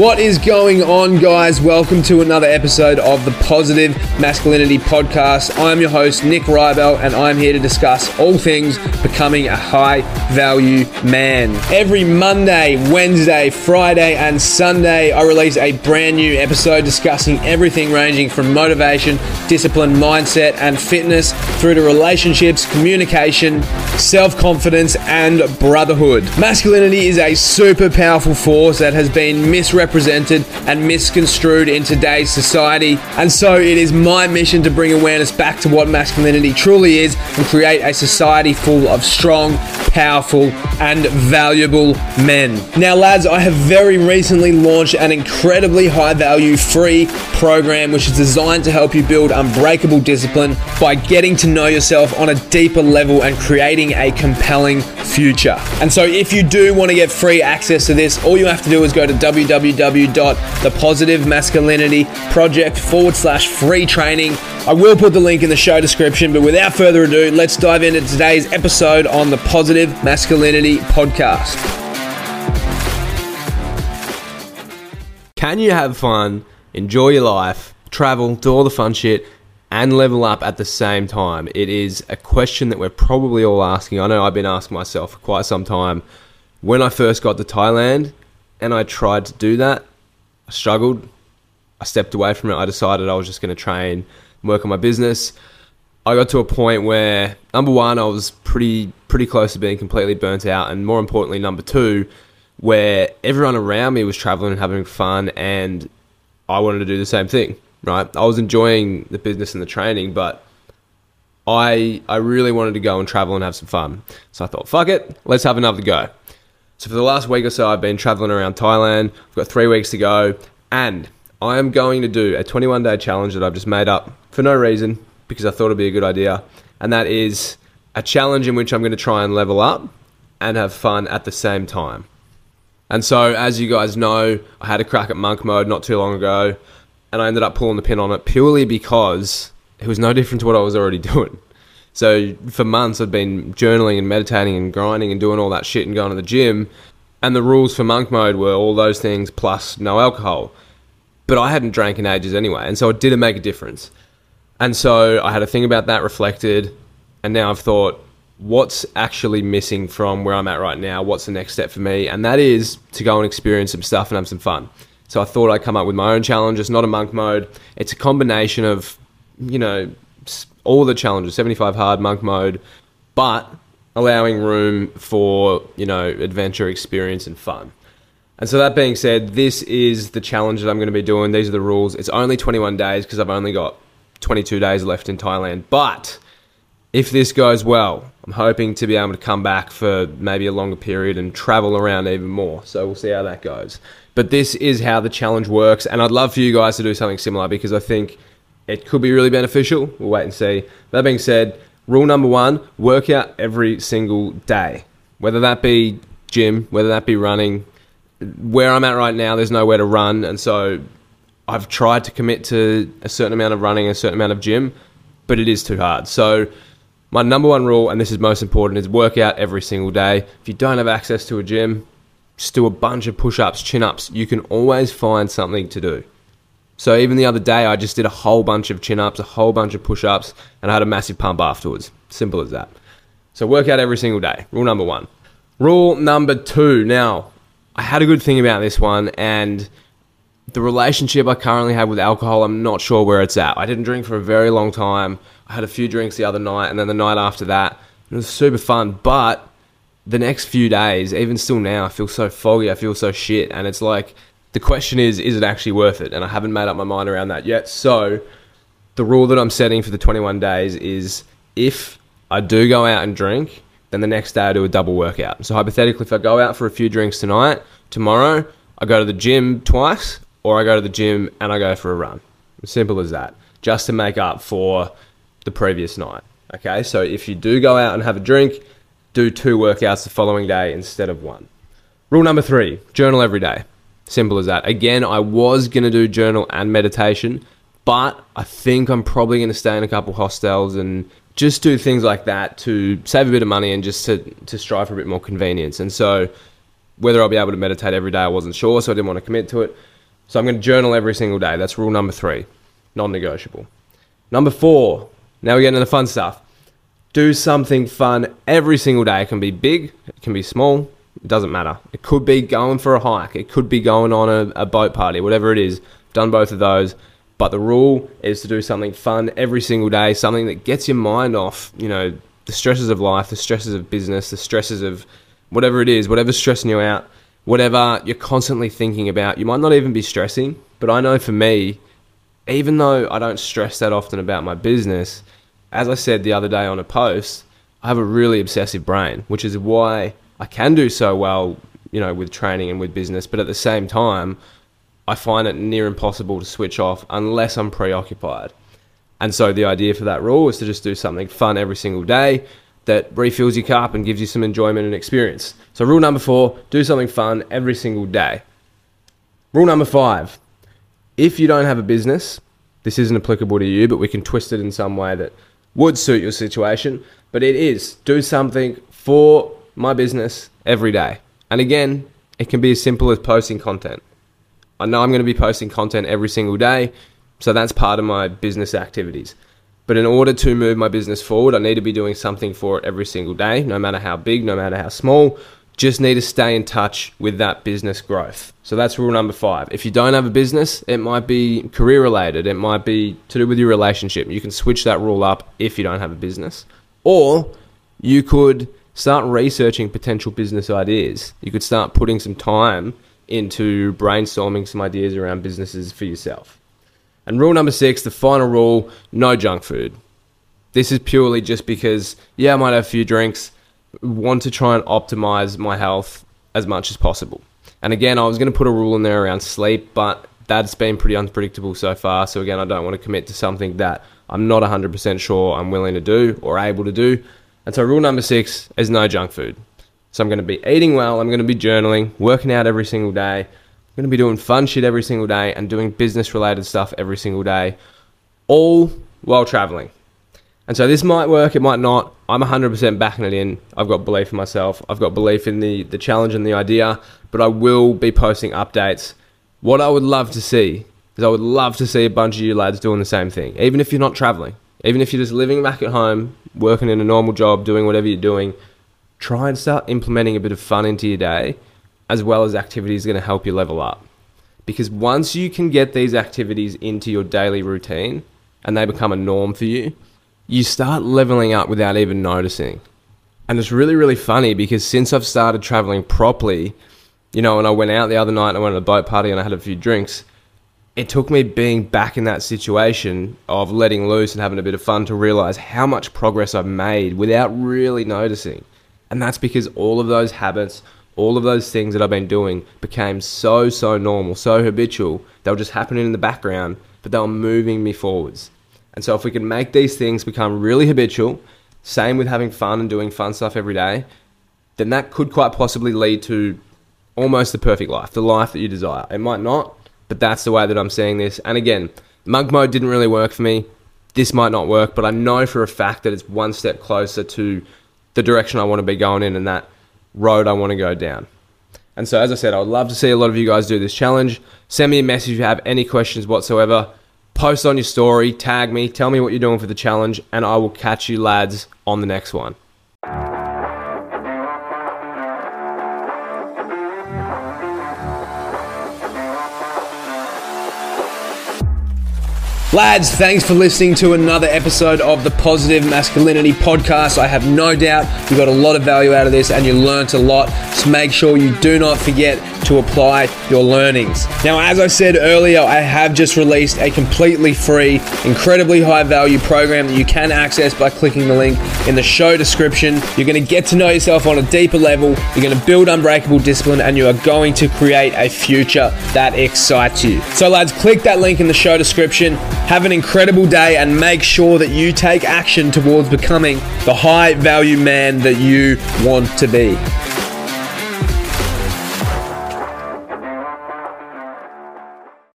What is going on, guys? Welcome to another episode of the Positive Masculinity Podcast. I'm your host, Nick Rybel, and I'm here to discuss all things becoming a high value man. Every Monday, Wednesday, Friday, and Sunday, I release a brand new episode discussing everything ranging from motivation, discipline, mindset, and fitness through to relationships, communication, self confidence, and brotherhood. Masculinity is a super powerful force that has been misrepresented and misconstrued in today's society. And so it is my mission to bring awareness back to what masculinity truly is and create a society full of strong, powerful, and valuable men. Now, lads, I have very recently launched an incredibly high value free program which is designed to help you build unbreakable discipline by getting to know yourself on a deeper level and creating a compelling future. And so, if you do want to get free access to this, all you have to do is go to www.thepositivemasculinityproject forward slash free training. I will put the link in the show description, but without further ado, let's dive into today's episode on the Positive Masculinity Podcast. Can you have fun, enjoy your life, travel, do all the fun shit, and level up at the same time? It is a question that we're probably all asking. I know I've been asking myself for quite some time. When I first got to Thailand and I tried to do that, I struggled. I stepped away from it. I decided I was just going to train, work on my business. I got to a point where number one, I was pretty pretty close to being completely burnt out, and more importantly, number two, where everyone around me was traveling and having fun, and I wanted to do the same thing. Right, I was enjoying the business and the training, but I I really wanted to go and travel and have some fun. So I thought, fuck it, let's have another go. So for the last week or so, I've been traveling around Thailand. I've got three weeks to go, and I am going to do a 21 day challenge that I've just made up for no reason because I thought it'd be a good idea, and that is a challenge in which I'm going to try and level up and have fun at the same time. And so, as you guys know, I had a crack at monk mode not too long ago, and I ended up pulling the pin on it purely because it was no different to what I was already doing. So, for months, I'd been journaling and meditating and grinding and doing all that shit and going to the gym. And the rules for monk mode were all those things plus no alcohol. But I hadn't drank in ages anyway, and so it didn't make a difference. And so I had a thing about that reflected, and now I've thought, what's actually missing from where I'm at right now? What's the next step for me? And that is to go and experience some stuff and have some fun. So I thought I'd come up with my own challenge. It's not a monk mode. It's a combination of, you know, all the challenges, 75 hard, monk mode, but allowing room for, you know, adventure, experience, and fun. And so that being said, this is the challenge that I'm going to be doing. These are the rules. It's only 21 days because I've only got 22 days left in Thailand. But if this goes well, I'm hoping to be able to come back for maybe a longer period and travel around even more. So we'll see how that goes. But this is how the challenge works. And I'd love for you guys to do something similar because I think it could be really beneficial. We'll wait and see. That being said, rule number one work out every single day, whether that be gym, whether that be running. Where I'm at right now, there's nowhere to run. And so I've tried to commit to a certain amount of running, a certain amount of gym, but it is too hard. So my number one rule, and this is most important, is work out every single day. If you don't have access to a gym, just do a bunch of push ups, chin ups. You can always find something to do. So even the other day, I just did a whole bunch of chin ups, a whole bunch of push ups, and I had a massive pump afterwards. Simple as that. So work out every single day. Rule number one. Rule number two. Now, I had a good thing about this one, and the relationship I currently have with alcohol, I'm not sure where it's at. I didn't drink for a very long time. I had a few drinks the other night, and then the night after that, it was super fun. But the next few days, even still now, I feel so foggy. I feel so shit, and it's like the question is, is it actually worth it? And I haven't made up my mind around that yet. So the rule that I'm setting for the 21 days is if I do go out and drink, then the next day I do a double workout. So hypothetically, if I go out for a few drinks tonight, tomorrow I go to the gym twice, or I go to the gym and I go for a run. Simple as that. Just to make up for the previous night. Okay, so if you do go out and have a drink, do two workouts the following day instead of one. Rule number three journal every day. Simple as that. Again, I was going to do journal and meditation, but I think I'm probably going to stay in a couple hostels and just do things like that to save a bit of money and just to, to strive for a bit more convenience. And so, whether I'll be able to meditate every day, I wasn't sure, so I didn't want to commit to it. So I'm going to journal every single day. That's rule number three, non negotiable. Number four, now we get into the fun stuff. Do something fun every single day. It can be big, it can be small, it doesn't matter. It could be going for a hike, it could be going on a, a boat party, whatever it is. Done both of those. But the rule is to do something fun every single day, something that gets your mind off, you know, the stresses of life, the stresses of business, the stresses of whatever it is, whatever's stressing you out, whatever you're constantly thinking about. You might not even be stressing, but I know for me, even though I don't stress that often about my business, as I said the other day on a post, I have a really obsessive brain, which is why I can do so well, you know, with training and with business, but at the same time, I find it near impossible to switch off unless I'm preoccupied. And so the idea for that rule is to just do something fun every single day that refills your cup and gives you some enjoyment and experience. So, rule number four do something fun every single day. Rule number five if you don't have a business, this isn't applicable to you, but we can twist it in some way that would suit your situation. But it is do something for my business every day. And again, it can be as simple as posting content. I know I'm going to be posting content every single day, so that's part of my business activities. But in order to move my business forward, I need to be doing something for it every single day, no matter how big, no matter how small. Just need to stay in touch with that business growth. So that's rule number five. If you don't have a business, it might be career related, it might be to do with your relationship. You can switch that rule up if you don't have a business. Or you could start researching potential business ideas. You could start putting some time into brainstorming some ideas around businesses for yourself. And rule number six, the final rule no junk food. This is purely just because, yeah, I might have a few drinks, want to try and optimize my health as much as possible. And again, I was going to put a rule in there around sleep, but that's been pretty unpredictable so far. So again, I don't want to commit to something that I'm not 100% sure I'm willing to do or able to do. And so, rule number six is no junk food. So I'm going to be eating well, I'm going to be journaling, working out every single day. I'm going to be doing fun shit every single day and doing business related stuff every single day, all while traveling. And so this might work, it might not. I'm 100% backing it in. I've got belief in myself. I've got belief in the, the challenge and the idea, but I will be posting updates. What I would love to see is I would love to see a bunch of you lads doing the same thing, even if you're not traveling, even if you're just living back at home, working in a normal job, doing whatever you're doing try and start implementing a bit of fun into your day as well as activities going to help you level up. Because once you can get these activities into your daily routine and they become a norm for you, you start leveling up without even noticing. And it's really, really funny because since I've started traveling properly, you know, when I went out the other night and I went to a boat party and I had a few drinks, it took me being back in that situation of letting loose and having a bit of fun to realize how much progress I've made without really noticing. And that's because all of those habits, all of those things that I've been doing became so, so normal, so habitual. They were just happening in the background, but they were moving me forwards. And so if we can make these things become really habitual, same with having fun and doing fun stuff every day, then that could quite possibly lead to almost the perfect life, the life that you desire. It might not, but that's the way that I'm seeing this. And again, monk mode didn't really work for me. This might not work, but I know for a fact that it's one step closer to the direction I want to be going in and that road I want to go down. And so, as I said, I would love to see a lot of you guys do this challenge. Send me a message if you have any questions whatsoever. Post on your story, tag me, tell me what you're doing for the challenge, and I will catch you lads on the next one. Lads, thanks for listening to another episode of the Positive Masculinity Podcast. I have no doubt you got a lot of value out of this and you learnt a lot. So make sure you do not forget to apply your learnings. Now, as I said earlier, I have just released a completely free, incredibly high value program that you can access by clicking the link in the show description. You're going to get to know yourself on a deeper level, you're going to build unbreakable discipline, and you are going to create a future that excites you. So, lads, click that link in the show description have an incredible day and make sure that you take action towards becoming the high value man that you want to be.